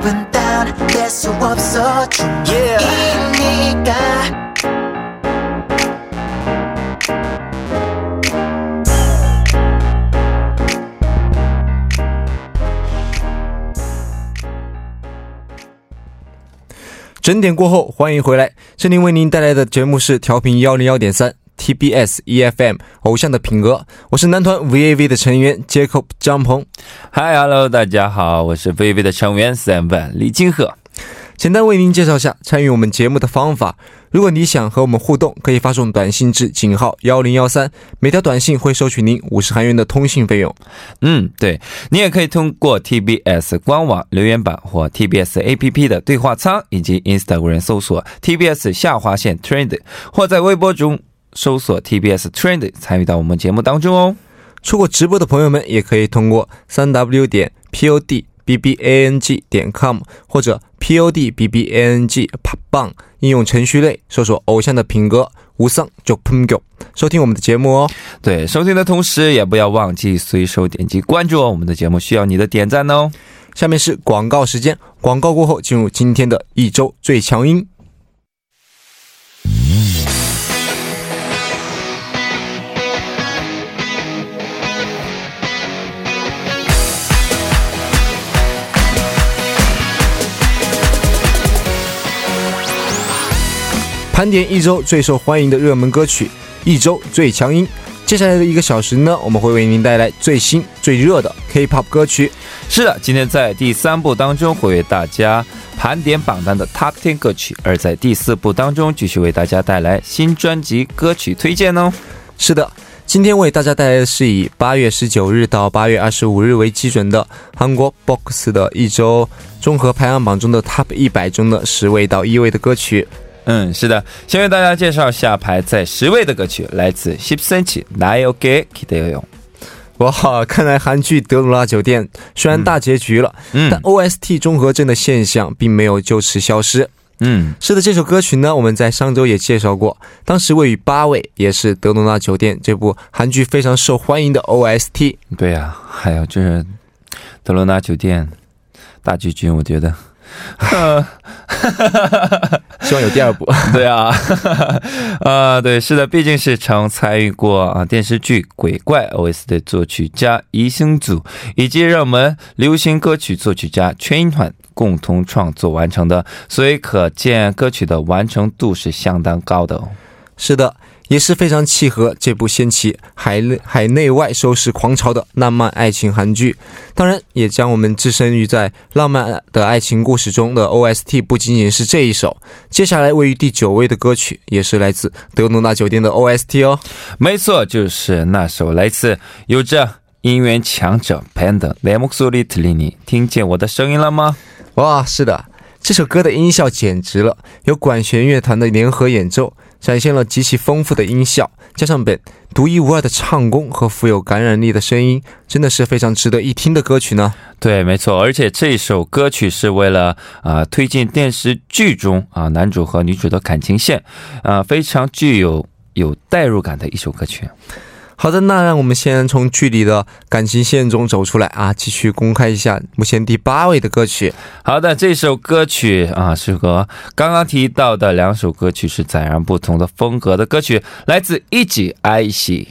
기분 다운될 수 없어 중이니까 j 整点过后，欢迎回来。这里为您带来的节目是调频幺零幺点三 TBS EFM 偶像的品格。我是男团 VAV 的成员 Jacob 张鹏。嗨，Hello，大家好，我是 VAV 的成员 Sam 李金鹤。简单为您介绍下参与我们节目的方法。如果你想和我们互动，可以发送短信至井号幺零幺三，每条短信会收取您五十韩元的通信费用。嗯，对你也可以通过 TBS 官网留言板或 TBS APP 的对话仓，以及 Instagram 搜索 TBS 下划线 Trend，或在微博中搜索 TBS Trend 参与到我们节目当中哦。错过直播的朋友们，也可以通过三 W 点 POD。b b a n g 点 com 或者 p o d b b a n g 啪棒应用程序类搜索偶像的品格无丧就喷狗收听我们的节目哦。对，收听的同时也不要忘记随手点击关注哦。我们的节目需要你的点赞哦。下面是广告时间，广告过后进入今天的一周最强音。盘点一周最受欢迎的热门歌曲，一周最强音。接下来的一个小时呢，我们会为您带来最新最热的 K-pop 歌曲。是的，今天在第三部当中会为大家盘点榜单的 Top Ten 歌曲，而在第四部当中继续为大家带来新专辑歌曲推荐哦。是的，今天为大家带来的是以八月十九日到八月二十五日为基准的韩国 Box 的一周综合排行榜中的 Top 一百中的十位到一位的歌曲。嗯，是的，先为大家介绍下排在十位的歌曲，来自 Ship Senchi Nayo Ge Kideyo。哇，看来韩剧《德鲁纳酒店》虽然大结局了，嗯，但 OST 综合症的现象并没有就此消失。嗯，是的，这首歌曲呢，我们在上周也介绍过，当时位于八位，也是《德鲁纳酒店》这部韩剧非常受欢迎的 OST。对呀，还有就是《德鲁纳酒店》大结局，我觉得。希望有第二部。对啊，啊，对，是的，毕竟是曾参与过啊电视剧《鬼怪》OS 的作曲家宜兴组，以及热门流行歌曲作曲家全音团共同创作完成的，所以可见歌曲的完成度是相当高的哦。是的。也是非常契合这部掀起海内海内外收视狂潮的浪漫爱情韩剧，当然也将我们置身于在浪漫的爱情故事中的 OST 不仅仅是这一首，接下来位于第九位的歌曲也是来自德鲁纳酒店的 OST 哦，没错，就是那首来自有着音源强者 Panda l e m o x o l i t l i n 听见我的声音了吗？哇，是的，这首歌的音效简直了，有管弦乐团的联合演奏。展现了极其丰富的音效，加上本独一无二的唱功和富有感染力的声音，真的是非常值得一听的歌曲呢。对，没错，而且这首歌曲是为了啊推进电视剧中啊男主和女主的感情线，啊非常具有有代入感的一首歌曲。好的，那让我们先从剧里的感情线中走出来啊，继续公开一下目前第八位的歌曲。好的，这首歌曲啊是和刚刚提到的两首歌曲是截然不同的风格的歌曲，来自一起爱惜。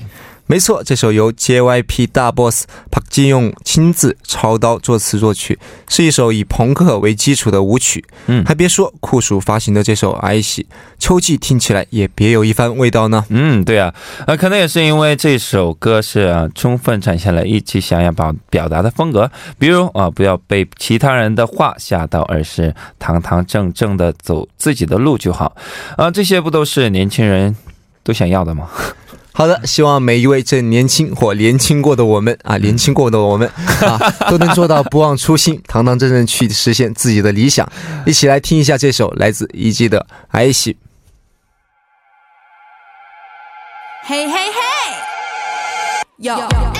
没错，这首由 JYP 大 boss 朴金用亲自操刀作词作曲，是一首以朋克为基础的舞曲。嗯，还别说，酷暑发行的这首《哀喜》，秋季听起来也别有一番味道呢。嗯，对啊，呃，可能也是因为这首歌是啊，充分展现了一起想要表表达的风格，比如啊，不要被其他人的话吓到，而是堂堂正正的走自己的路就好。啊，这些不都是年轻人都想要的吗？好的，希望每一位正年轻或年轻过的我们啊，年轻过的我们 啊，都能做到不忘初心，堂堂正正去实现自己的理想。一起来听一下这首来自一季的《爱喜》。嘿嘿嘿，有。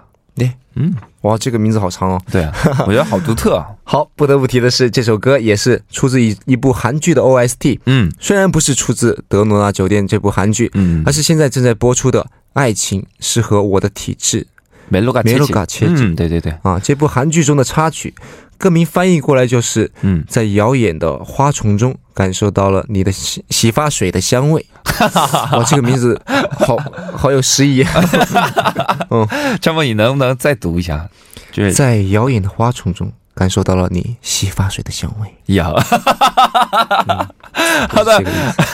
嗯，哇，这个名字好长哦。对啊，我觉得好独特啊。好，不得不提的是，这首歌也是出自一一部韩剧的 OST。嗯，虽然不是出自《德罗纳酒店》这部韩剧，嗯，而是现在正在播出的《爱情适合我的体质》。梅洛嘎切奇，嗯，对对对，啊，这部韩剧中的插曲，歌名翻译过来就是，嗯，在遥远的花丛中感受到了你的洗洗发水的香味。哇，这个名字好好有诗意。嗯张梦，你能不能再读一下？就是在遥远的花丛中感受到了你洗发水的香味。呀，好的就是这个意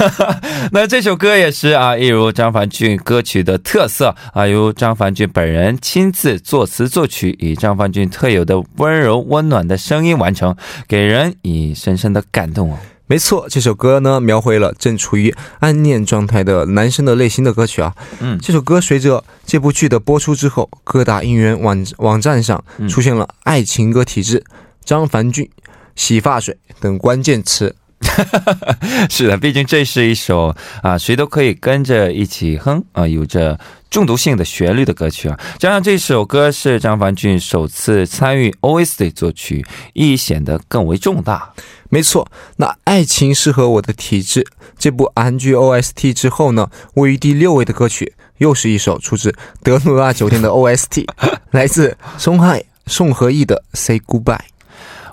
思那这首歌也是啊，一如张凡俊歌曲的特色啊，由张凡俊本人亲自作词作曲，以张凡俊特有的温柔温暖的声音完成，给人以深深的感动哦。没错，这首歌呢描绘了正处于暗恋状态的男生的内心的歌曲啊。嗯这首歌随着这部剧的播出之后，各大应援网网站上嗯出现了“爱情歌体质”、“张凡俊”、“洗发水”等关键词。是的，毕竟这是一首啊，谁都可以跟着一起哼啊，有着中毒性的旋律的歌曲啊。加上这首歌是张凡俊首次参与 OST 作曲，意义显得更为重大。没错，那《爱情适合我的体质》这部 NGOST 之后呢，位于第六位的歌曲又是一首出自德鲁纳酒店的 OST，来自松海宋和义的《Say Goodbye》。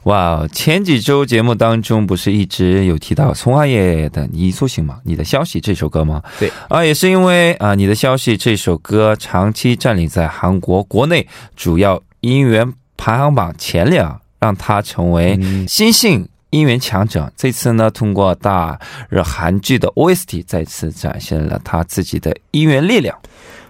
哇，前几周节目当中不是一直有提到松花叶的《你苏醒吗？你的消息》这首歌吗？对啊，也是因为啊，《你的消息》这首歌长期占领在韩国国内主要音源排行榜前两，让它成为嗯新晋音源强者。这次呢，通过大热韩剧的 OST，再次展现了他自己的音源力量。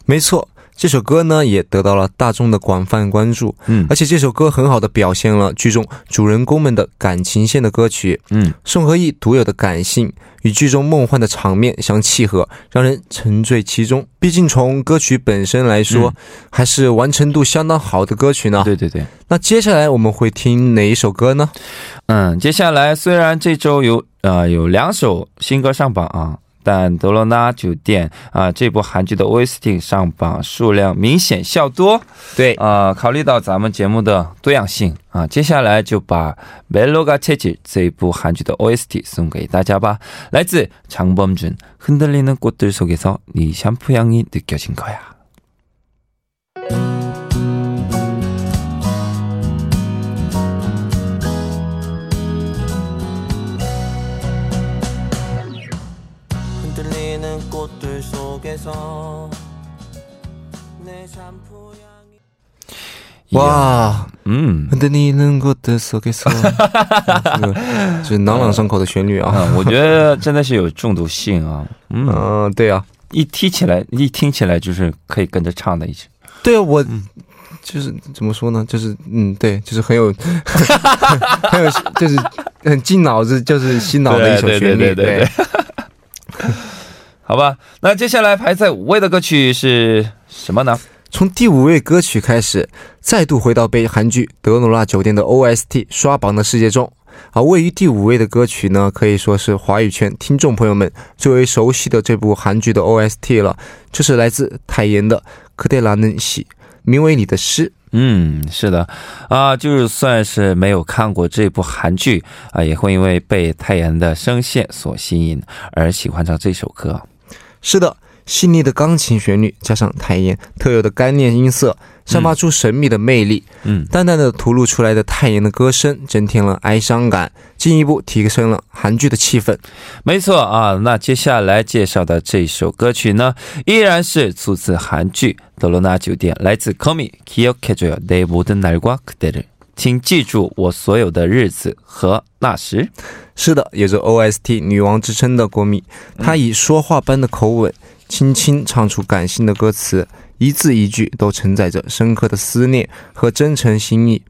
没错，这首歌呢也得到了大众的广泛关注，嗯而且这首歌很好的表现了剧中主人公们的感情线的歌曲。嗯，宋和义独有的感性与剧中梦幻的场面相契合，让人沉醉其中。毕竟从歌曲本身来说，嗯还是完成度相当好的歌曲呢。对对对。那接下来我们会听哪一首歌呢？嗯，接下来虽然这周有呃有两首新歌上榜啊，但德罗纳酒店啊这部韩剧的 OST 上榜数量明显较多对，啊、考虑到咱们节目的多样性啊，接下来就把《멜로가 채지》这一部韩剧的 OST 送给大家吧，来自장범준 흔들리는 꽃들 속에서 네 샴푸 향이 느껴진 거야。 哇，嗯흔들리는것들속에서，这个是朗朗上口的旋律啊。啊，我觉得真的是有中毒性啊，嗯。嗯、对啊，一听起来，一听起来就是可以跟着唱的一首。对啊，我就是怎么说呢？就是嗯，对，就是很有很有，就是很进脑子，就是洗脑的一首旋律。对对对对对好吧，那接下来排在五位的歌曲是什么呢？ 从第五位歌曲开始，再度回到被韩剧《德罗纳酒店》的 OST 刷榜的世界中。啊，位于第五位的歌曲呢，可以说是华语圈听众朋友们最为熟悉的这部韩剧的 OST 了，就是来自泰妍的《可得拉嫩喜》，名为你的诗。嗯，是的，啊，就算是没有看过这部韩剧啊，也会因为被泰妍的声线所吸引而喜欢上这首歌。是的，细腻的钢琴旋律加上泰妍特有的干练音色，散发出神秘的魅力。嗯，淡淡的吐露出来的泰妍的歌声，增添了哀伤感，进一步提升了韩剧的气氛。没错啊，那接下来介绍的这首歌曲呢，依然是出自韩剧《德罗纳酒店》，来自 Komi 기억해줘요 내 모든 날과 그때를，请记住我所有的日子和那时。是的，有着 OST 女王之称的国米，她以说话般的口吻， 轻轻唱出感性的歌词，一字一句都承载着深刻的思念和真诚心意。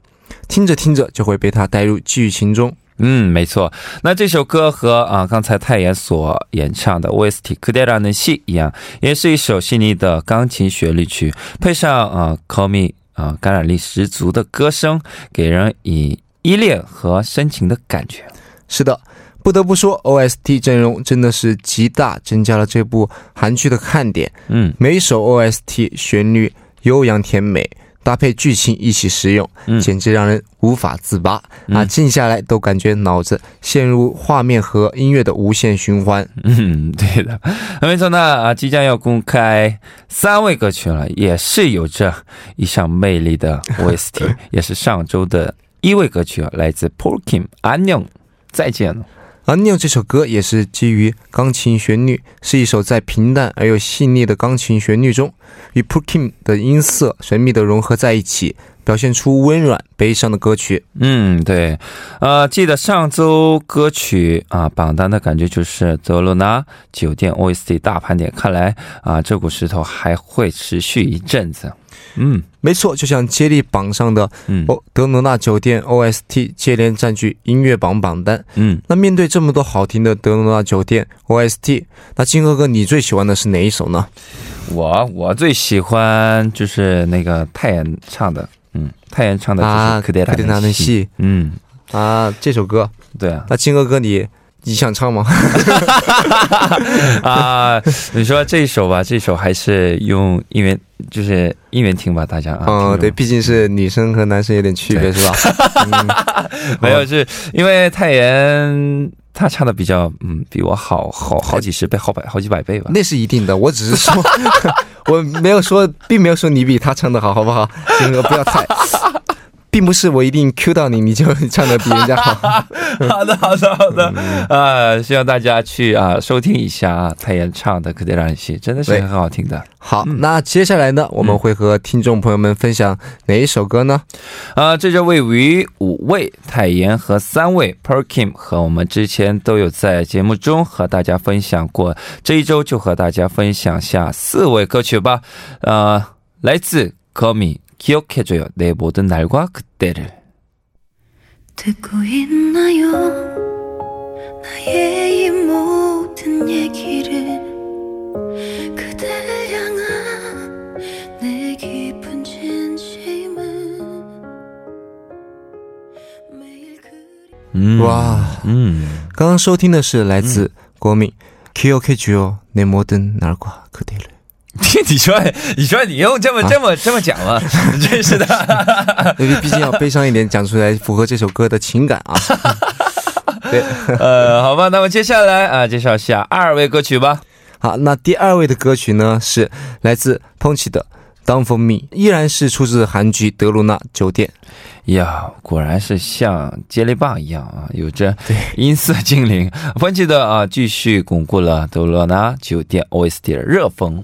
听着听着就会被她带入剧情中。 嗯，没错。那这首歌和啊刚才泰妍所演唱的 OST《그대라는戏》一样，也是一首细腻的钢琴旋律曲，配上啊 Call Me 啊感染力十足的歌声，给人以依恋和深情的感觉。是的， 不得不说，OST 阵容真的是极大增加了这部韩剧的看点。嗯每首 OST 旋律悠扬甜美，搭配剧情一起使用，嗯简直让人无法自拔、啊！嗯静下来都感觉脑子陷入画面和音乐的无限循环。嗯，对的，那没错呢啊，即将要公开三位歌曲了，也是有着一项魅力的 OST，也是上周的一位歌曲啊，来自 Porkim 安妞，再见了。而《Neo》这首歌也是基于钢琴旋律，是一首在平淡而又细腻的钢琴旋律中，与 p u k i m 的音色神秘的融合在一起，表现出温软悲伤的歌曲。嗯，对，呃，记得上周歌曲啊榜单的感觉就是德罗纳酒店 OST 大盘点，看来啊这股势头还会持续一阵子。嗯没错，就像接力榜上的嗯哦，德罗纳酒店 OST 接连占据音乐榜榜单。嗯，那面对这么多好听的德罗纳酒店 OST，那金哥哥你最喜欢的是哪一首呢？我我最喜欢就是那个泰妍唱的，嗯，泰妍唱的啊，就是《可可得拿的戏》。嗯，啊，这首歌，对啊，那金哥哥你你想唱吗？啊，你说这一首吧，这首还是用音源，就是音源听吧，大家啊。嗯，对，毕竟是女生和男生有点区别，是吧？嗯，没有，是因为泰妍他唱的比较，嗯，比我好好好几十倍，好百好几百倍吧。那是一定的。我只是说，我没有说，并没有说你比他唱的好，好不好？金哥不要太，并不是我一定 Q 到你，你就唱的比人家好。好的，好的，好的，啊，希望大家去啊收听一下啊泰妍唱的《可得让戏》，真的是很好听的。好，那接下来呢，我们会和听众朋友们分享哪一首歌呢？啊，这就位于五位泰妍和三位 Perkim 和我们之前都有在节目中和大家分享过，这一周就和大家分享下四位歌曲吧。呃，来自거미 기억해줘요 내 모든 날과 그때를 듣고 있나요? 나의 이 모든 얘기를 그댈 향한 내 깊은 진심은 매일 그리 嗯哇嗯，刚刚收听的是来自国民 Kyokjuo 내모든날과그대를。 你说你说你用这么这么这么讲吗？真是的。因为毕竟要悲伤一点 讲出来，符合这首歌的情感啊。对，呃，好吧，那么接下来啊，介绍下二位歌曲吧。好，那第二位的歌曲呢是来自 Ponchi 的《Down for Me》，依然是出自韩剧《德鲁纳酒店》。呀，果然是像接力棒一样啊，有着音色精灵。分析的啊，继续巩固了德鲁纳酒店 OST 的热风。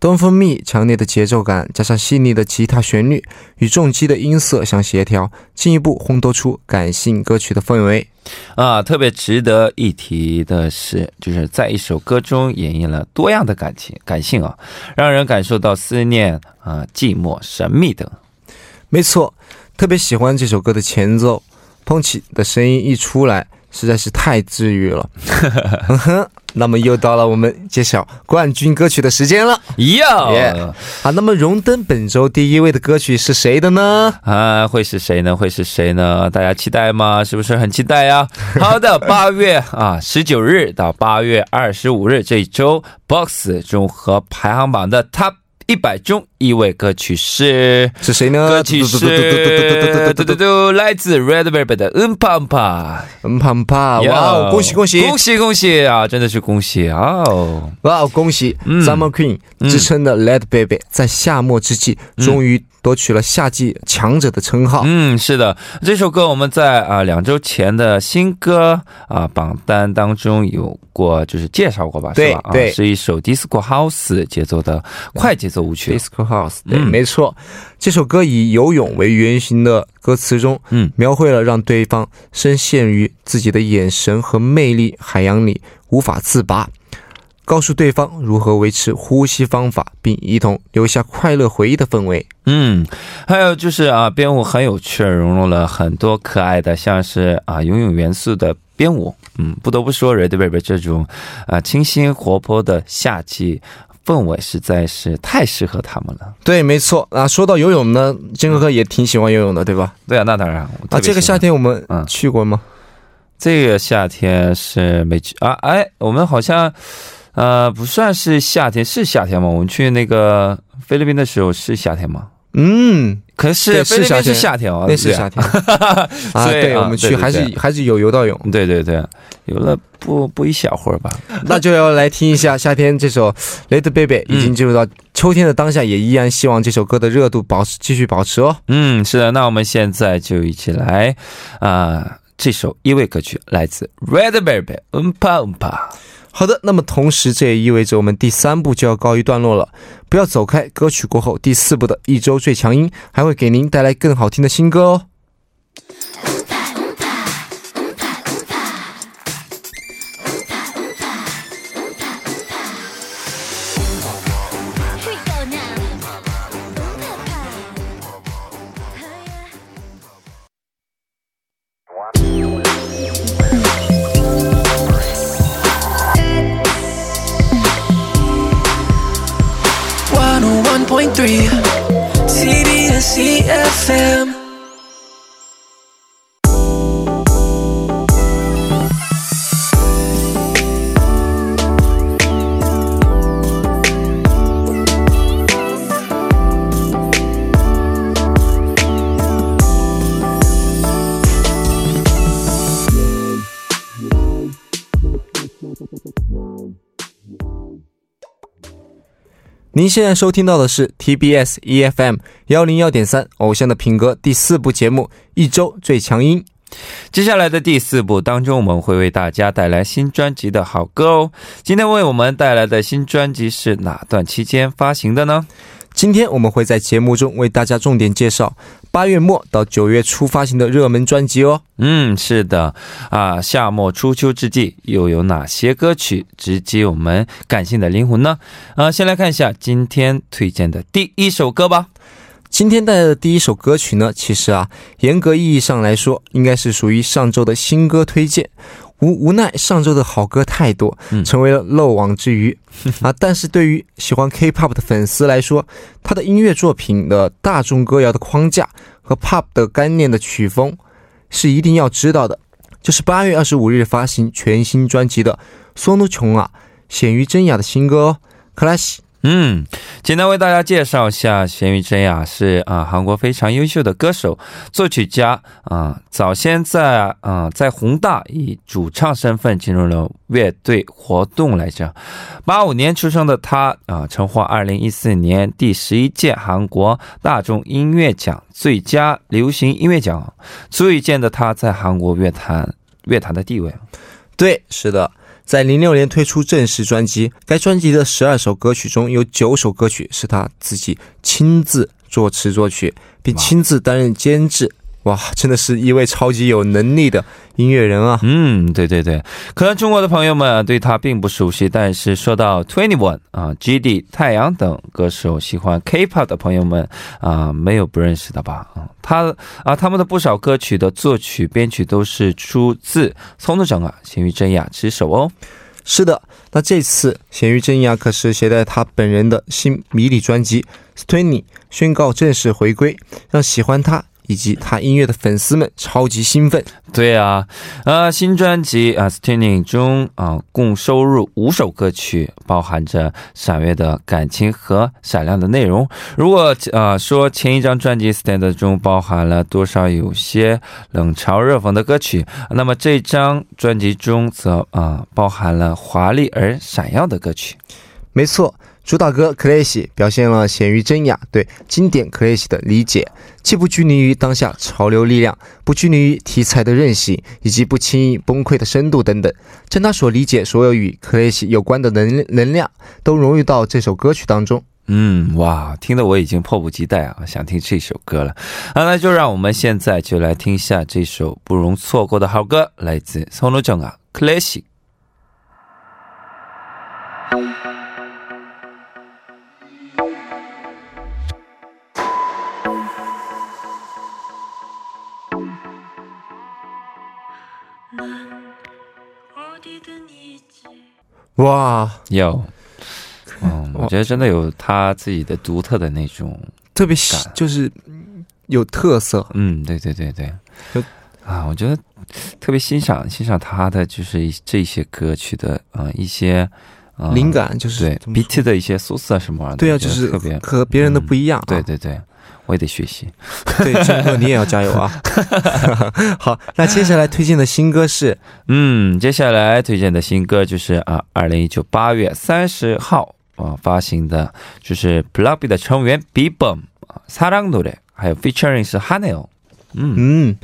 Don't for me，强烈的节奏感加上细腻的吉他旋律与重击的音色相协调，进一步烘托出感性歌曲的氛围。啊，特别值得一提的是，就是在一首歌中演绎了多样的感情、感性啊，让人感受到思念啊、寂寞、神秘等。没错，特别喜欢这首歌的前奏，Ponchi 的声音一出来，实在是太治愈了。哼哼，那么又到了我们揭晓冠军歌曲的时间了。哟 Yeah 好，那么荣登本周第一位的歌曲是谁的呢？啊，会是谁呢？会是谁呢？大家期待吗？是不是很期待呀？好的，八月啊十九日到八月二十五日这一周，Box 综合排行榜的 Top 一百中一位歌曲是。是谁呢？歌曲是嘟嘟嘟，来自 Red Velvet 的《嗯胖胖嗯，胖胖，》。哇哦，恭喜恭喜恭喜恭喜啊！真的是恭喜啊！哦哇哦，恭喜嗯 Summer Queen 之称的 Led Baby 在夏末之际终于夺取了夏季强者的称号。嗯，是的，这首歌我们在啊两周前的新歌啊榜单当中有过，就是介绍过吧？对是吧？啊对是一首 disco house 节奏的快节奏舞曲。Disco House，对，嗯没错，这首歌以游泳为原型的歌词中，嗯描绘了让对方深陷于自己的眼神和魅力海洋里无法自拔。告诉对方如何维持呼吸方法，并一同留下快乐回忆的氛围。嗯，还有就是啊，编舞很有趣，融入了很多可爱的，像是啊游泳元素的编舞。嗯，不得不说，Red Velvet 这种啊清新活泼的夏季氛围实在是太适合他们了。对，没错啊。说到游泳呢，金哥哥也挺喜欢游泳的，对吧？对啊，那当然。啊，这个夏天我们嗯去过吗？这个夏天是没去啊？哎，我们好像呃不算是夏天，是夏天吗？我们去那个菲律宾的时候是夏天吗？嗯，可是对菲律宾是是夏天哦，那是夏天 啊。对，啊我们去还是还是有游到泳。对对对，游了不不一小会儿吧。那就要来听一下夏天这首《Little Baby》，嗯已经进入到秋天的当下，也依然希望这首歌的热度保持继续保持哦。嗯，是的，那我们现在就一起来啊、这首一位歌曲来自 Red Velvet，嗯 pa 嗯 pa。好的，那么同时这也意味着我们第三步就要告一段落了。不要走开，歌曲过后第四步的一周最强音还会给您带来更好听的新歌哦。您现在收听到的是 TBS EFM 幺零幺点三偶像的品格第四部节目《一周最强音》。接下来的第四部当中，我们会为大家带来新专辑的好歌哦。今天为我们带来的新专辑是哪段期间发行的呢？今天我们会在节目中为大家重点介绍八月末到九月初发行的热门专辑哦。嗯，是的，啊，夏末初秋之际，又有哪些歌曲直击我们感性的灵魂呢？啊，先来看一下今天推荐的第一首歌吧。今天带来的第一首歌曲呢，其实啊，严格意义上来说，应该是属于上周的新歌推荐。无无奈上周的好歌太多，嗯成为了漏网之鱼 啊。但是对于喜欢 K-pop 的粉丝来说，他的音乐作品的大众歌谣的框架和 pop 的概念的曲风是一定要知道的。就是八月二十五日发行全新专辑的松怒琼啊，显于真雅的新歌哦，克拉西。嗯，简单为大家介绍一下，咸鱼真雅是啊韩国非常优秀的歌手、作曲家啊。早先在啊在宏大以主唱身份进入了乐队活动来着。八五年出生的他啊，曾获二零一四年第十一届韩国大众音乐奖最佳流行音乐奖，足以见得他在韩国乐坛乐坛的地位。对，是的，在零六年推出正式专辑，该专辑的十二首歌曲中有九首歌曲是他自己亲自作词作曲，并亲自担任监制。哇，真的是一位超级有能力的音乐人啊！嗯，对对对，可能中国的朋友们对他并不熟悉，但是说到 Twenty One 啊、GD、太阳等歌手，喜欢 K-pop 的朋友们啊、没有不认识的吧？啊，他啊，他们的不少歌曲的作曲、编曲都是出自松的整啊，咸鱼真雅之手哦。是的，那这次咸鱼真雅可是携带他本人的新迷你专辑《Stony》宣告正式回归，让喜欢他以及他音乐的粉丝们超级兴奋。对啊，呃，新专辑啊《Standing》中啊、共收入五首歌曲，包含着闪跃的感情和闪亮的内容。如果啊、说前一张专辑《Stand》中包含了多少有些冷嘲热讽的歌曲，那么这张专辑中则啊、包含了华丽而闪耀的歌曲。没错，主打歌《Crazy》表现了咸鱼真雅对经典 Crazy 的理解，既不拘泥于当下潮流力量，不拘泥于题材的任性，以及不轻易崩溃的深度等等，将他所理解所有与 Crazy 有关的能能量都融入到这首歌曲当中。嗯，哇，听得我已经迫不及待啊，想听这首歌了。啊，那就让我们现在就来听一下这首不容错过的好歌，来自松露正啊，Classic。哇，有，嗯，我觉得真的有他自己的独特的那种，特别喜就是嗯有特色。嗯，对对对对。就，啊，我觉得特别欣赏欣赏他的就是一这些歌曲的呃一些、呃、灵，感就是对 BT 的一些搜索啊什么玩意儿的，对啊，我觉得就是特别，和别人的不一样、啊。对对对，我也得学习。对，陈哥你也要加油啊！好，那接下来推荐的新歌是嗯，接下来推荐的新歌就是啊，二零一九八月三十号啊发行的，就是 Blockby 的成员 B-Bomb 啊，사랑노래，还有 featuring 是 Haneo。嗯嗯，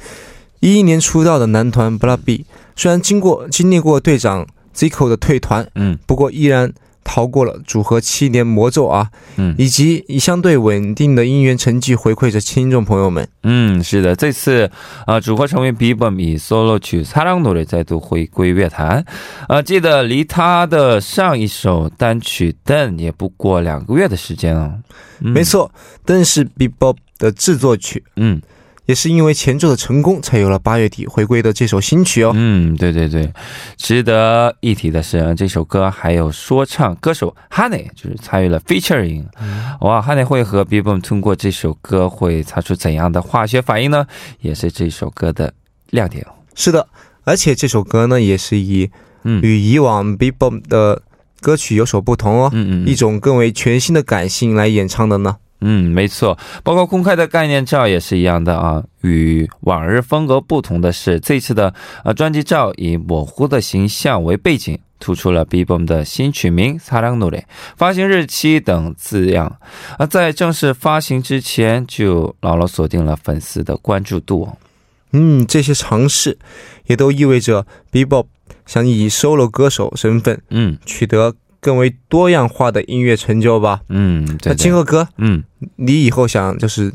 一一年出道的男团 BLACKB，虽然经过经历过队长 Zico 的退团，嗯不过依然 逃过了组合七年魔咒啊，嗯以及以相对稳定的音源成绩回馈着听众朋友们。嗯，是的，这次啊，组合成员 B-Bomb 以 solo 曲《사랑노래》再度回归乐坛。啊，记得离他的上一首单曲《灯》也不过两个月的时间哦。嗯没，错，但是 B-Bob 的制作曲，嗯 也是因为前奏的成功，才有了八月底回归的这首新曲哦。嗯，对对对，值得一提的是，这首歌还有说唱歌手 Honey 就是参与了 featuring。哇，Honey 会和 B-Bomb 通过这首歌会擦出怎样的化学反应呢？也是这首歌的亮点哦。是的，而且这首歌呢，也是以嗯与以往 B-Bob 的歌曲有所不同哦，嗯嗯一种更为全新的感性来演唱的呢。嗯，没错，包括公开的概念照也是一样的啊。与往日风格不同的是，这次的呃专辑照以模糊的形象为背景，突出了 BBOM 的新曲名《擦亮努力》、发行日期等字样。而在正式发行之前，就牢牢锁定了粉丝的关注度。嗯，这些尝试也都意味着 BBOM 想以 solo 歌手身份，嗯，取得更为多样化的音乐成就吧。嗯，那对对，金鹤哥，嗯，你以后想就是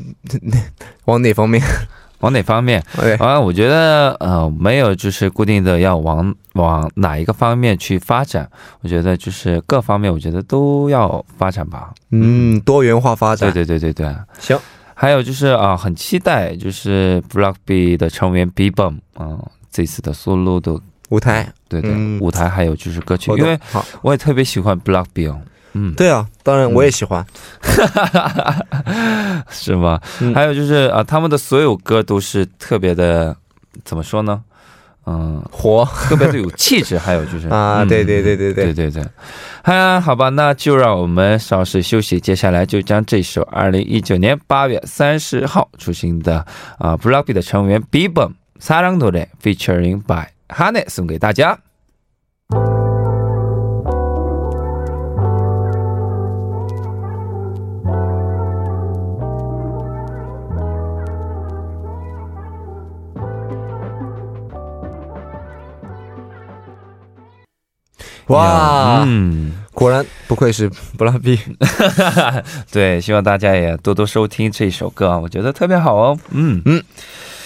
往哪方面？往哪方面？对，啊，我觉得呃没有就是固定的要往往哪一个方面去发展，我觉得就是各方面我觉得都要发展吧。嗯，多元化发展。对对对对对。行，还有就是啊，很期待就是 Blockby 的成员 B-Bomb 啊、这次的 solo 的舞台，对对、舞台还有就是歌曲，因为我也特别喜欢 Block b i l l 嗯，对啊，当然我也喜欢，嗯、是吗、还有就是啊，他们的所有歌都是特别的，怎么说呢？嗯，活。特别的有气质，还有就是 啊，对对对对对、对对对，哎，好吧，那就让我们稍事休息，接下来就将这首二零一九年八月三十号出行的啊、b l o c k y 的成员 b i b o m 사랑 n 래 featuring by Hane 送给大家。哇，嗯，果然不愧是布拉比。对，希望大家也多多收听这首歌啊，我觉得特别好哦。嗯嗯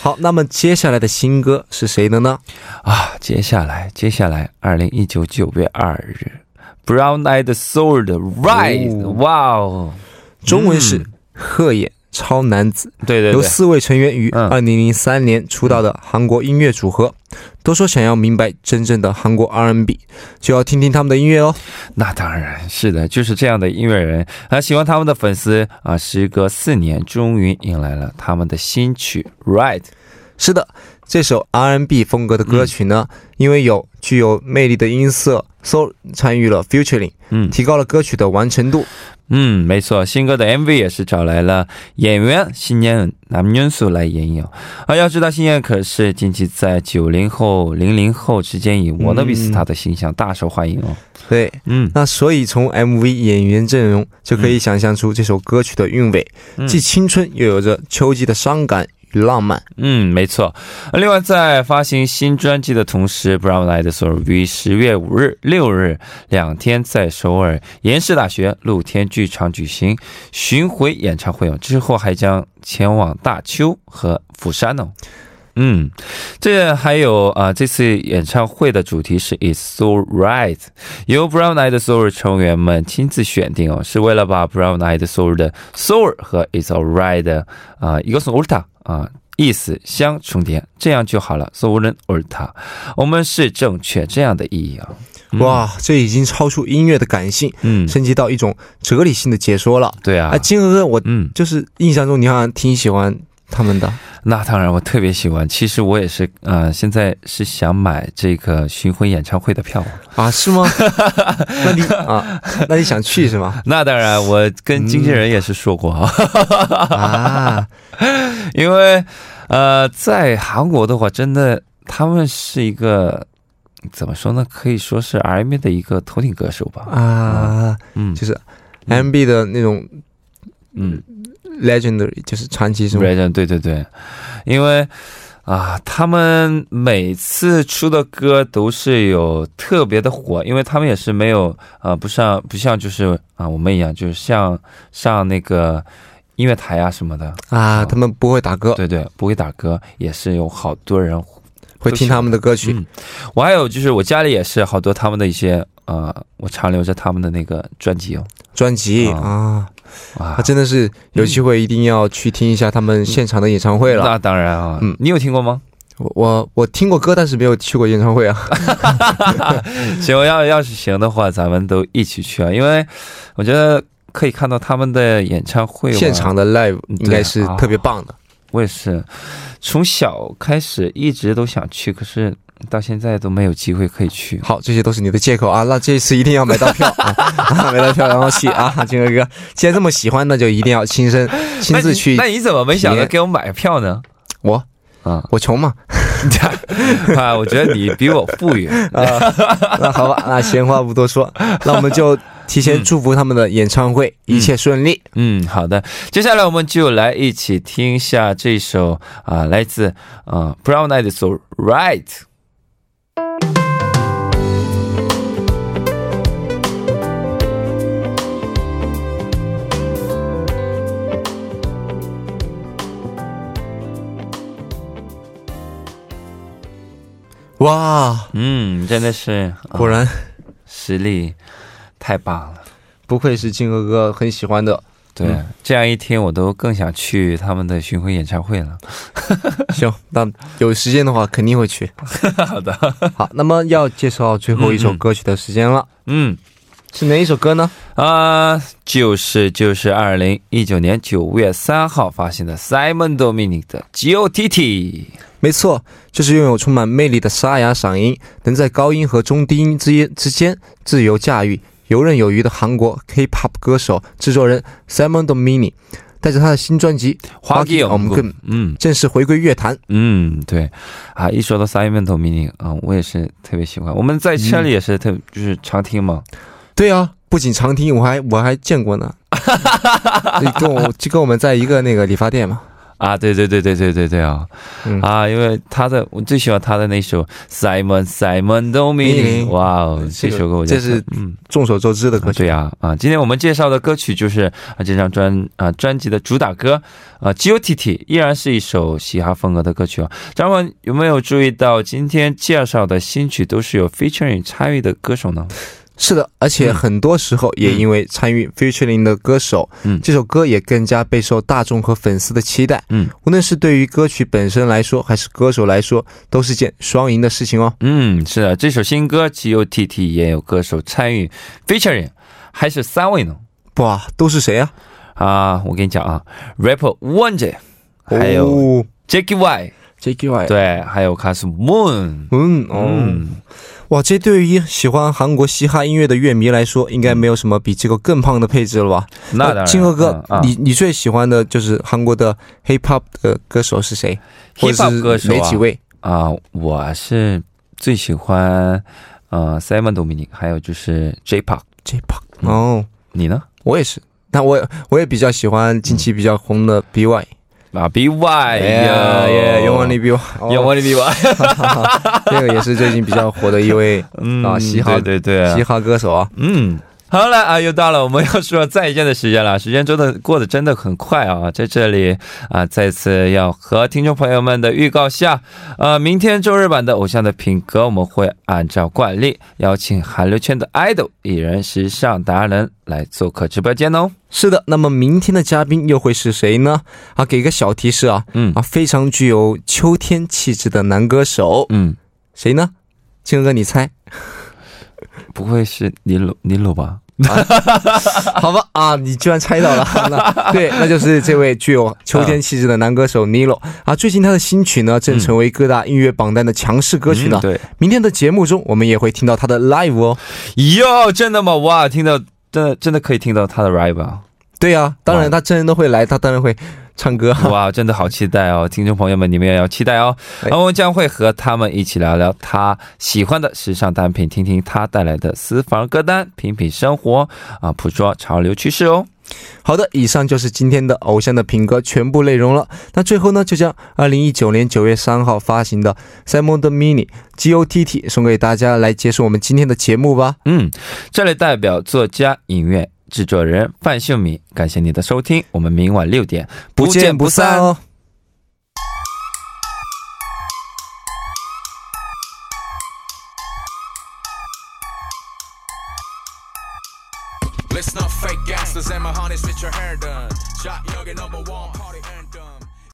好，那么接下来的新歌是谁的呢？啊，接下来，接下来，二零一九九月二日，Brown Eyed Soul 的 Rise，、哦。哇哦，中文是鹤野超男子，对对对，由四位成员于嗯二零零三年出道的韩国音乐组合。都说想要明白真正的韩国 R&B，就要听听他们的音乐哦。那当然是的，就是这样的音乐人啊，喜欢他们的粉丝啊，时隔四年，终于迎来了他们的新曲《Right》。是的，这首 R&B 风格的歌曲呢，因为有具有魅力的音色，Soul 参与了 featuring，嗯提高了歌曲的完成度。嗯，没错，新歌的 MV 也是找来了演员新燕南元素来演绎哦。啊，要知道新燕可是近期在九零后、零零后之间以我的比斯塔的形象大受欢迎哦。对，嗯，那所以从 MV 演员阵容就可以想象出这首歌曲的韵味，嗯既青春又有着秋季的伤感与浪漫。嗯，没错。另外，在发行新专辑的同时，Brown Eyed Soul 于十月五日、六日两天在首尔延世大学露天剧场举行巡回演唱会哦，之后还将前往大邱和釜山哦。嗯，这还有啊、这次演唱会的主题是 "It's So Right"，由 Brown Eyed Soul 成员们亲自选定哦，是为了把 Brown Eyed Soul 的 Soul 和 "It's Alright" 的啊、一个是 Ulta 啊。意思相重叠，这样就好了。Soul Ulta，我们是正确这样的意义啊。嗯，哇，这已经超出音乐的感性，嗯，升级到一种哲理性的解说了。对啊啊，，金哥哥，我嗯，就是印象中你好像挺喜欢 他们的那当然，我特别喜欢。其实我也是，呃，现在是想买这个巡回演唱会的票。啊？是吗？那你啊，那你想去是吗？那当然，我跟经纪人也是说过啊，啊，因为呃，在韩国的话，真的他们是一个怎么说呢？可以说是 R M B 的一个头顶歌手吧。啊，嗯，就是 M B 的那种嗯 legendary，就是传奇是吗？？legend，对对对，因为。啊，他们每次出的歌都是有特别的火，因为他们也是没有呃，不像不像就是啊我们一样，就是像上那个音乐台啊什么的，啊，他们不会打歌，对对，不会打歌，也是有好多人会听他们的歌曲。嗯，我还有就是我家里也是好多他们的一些呃，我常留着他们的那个专辑哦。专辑？啊。啊，哇。啊，，真的是有机会一定要去听一下他们现场的演唱会了。那当然啊，嗯。你有听过吗？我我我听过歌，但是没有去过演唱会啊。行，要要是行的话，咱们都一起去啊，因为我觉得可以看到他们的演唱会现场，的 live 应该是特别棒的。我也是。从小开始一直都想去，可是到现在都没有机会可以去。好，这些都是你的借口啊！那这次一定要买到票啊，啊买到票然后去 啊！金哥哥，既然这么喜欢，那就一定要亲身 亲自去那。你那你怎么没想着给我买票呢？我啊我穷嘛啊，我觉得你比我富裕。啊，那好吧，那闲话不多说，那我们就提前祝福他们的演唱会一切顺利。嗯，好的，接下来我们就来一起听一下这首啊、来自啊、Brown Eyed Soul Right。哇，嗯，真的是、啊果然实力太棒了。不愧是金哥哥很喜欢的。对，嗯这样一听我都更想去他们的巡回演唱会了。行，那有时间的话肯定会去。好的，好，那么要介绍最后一首歌曲的时间了，嗯是哪一首歌呢？啊、就是就是二零一九年九月三号发行的 Simon Dominic 的 G.O.T.T。没错，就是拥有充满魅力的沙哑嗓音，能在高音和中低音之间之间自由驾驭，游刃有余的韩国 K-pop 歌手、制作人 Simon Domini，带着他的新专辑《花季我们更嗯正式回归乐坛。嗯，对啊，一说到 Simon Dominic 啊，我也是特别喜欢。我们在车里也是特、就是常听嘛。对啊，不仅常听，我还我还见过呢。就跟我就跟我们在一个那个理发店嘛。啊，对对对对对对对啊、嗯啊！因为他的我最喜欢他的那首 Simon Simon Dominic，嗯哇哦，这首歌我觉得这是嗯。众所周知的歌曲。对啊、啊，今天我们介绍的歌曲就是啊这张专啊专辑的主打歌啊 G.O.T.T 依然是一首嘻哈风格的歌曲啊。张文有没有注意到今天介绍的新曲都是有 featuring 参与的歌手呢？是的，而且很多时候也因为参与 featuring 的歌手，嗯。这首歌也更加备受大众和粉丝的期待。嗯。无论是对于歌曲本身来说，还是歌手来说，都是件双赢的事情哦。嗯，是的，这首新歌 G.O.T.T 也有歌手参与。Featuring，还是三位呢？哇，都是谁啊？啊，我跟你讲啊，rapper Wonder，还有哦。Jackie Y，Jackie Y，对，还有卡斯 Moon，嗯哦，嗯，哇，这对于喜欢韩国嘻哈音乐的乐迷来说，应该没有什么比这个更胖的配置了吧？那当然，金哥哥，啊啊你你最喜欢的就是韩国的 hip hop 的歌手是谁？或 hip 者 hop 是歌手啊哪几位？啊，我是最喜欢呃 Simon Dominic，还有就是 J-Pop，J-pop 嗯哦，你呢？我也是。那我我也比较喜欢近期比较红的 BY，啊的 BY，哦。永远的 B.Y，这个也是最近比较火的一位嗯啊嘻哈对对对，嘻哈歌手啊。嗯，好了啊，又到了我们要说再见的时间了。时间真的过得真的很快啊，在这里啊，再次要和听众朋友们的预告下，呃，明天周日版的《偶像的品格》，我们会按照惯例邀请韩流圈的 idol 艺人、时尚达人来做客直播间哦。是的，那么明天的嘉宾又会是谁呢？啊，给个小提示啊，嗯啊，非常具有秋天气质的男歌手，嗯，谁呢？青哥，你猜？不会是尼罗尼罗吧？好吧，啊，你居然猜到了，那对，那就是这位具有秋天气质的男歌手 Nilo 啊。最近他的新曲呢，正成为各大音乐榜单的强势歌曲呢。嗯对，明天的节目中，我们也会听到他的 live 哦。哟，真的吗？哇，听到真的真的可以听到他的 live 啊！对啊，当然他真人都会来，他当然会唱歌。哇，真的好期待哦！听众朋友们，你们也要期待哦。哎然后我们将会和他们一起聊聊他喜欢的时尚单品，听听他带来的私房歌单，品品生活啊，捕捉潮流趋势哦。好的，以上就是今天的偶像的品格全部内容了。那最后呢，就将二零一九年九月三号发行的 Simon 的 Mini G O T T 送给大家，来结束我们今天的节目吧。嗯，这里代表作家、音乐制作人范秀敏，感谢你的收听，我们明晚六点不见不散哦。Listen up, fake gangsters and my honeys with your hair done. Shot young and number one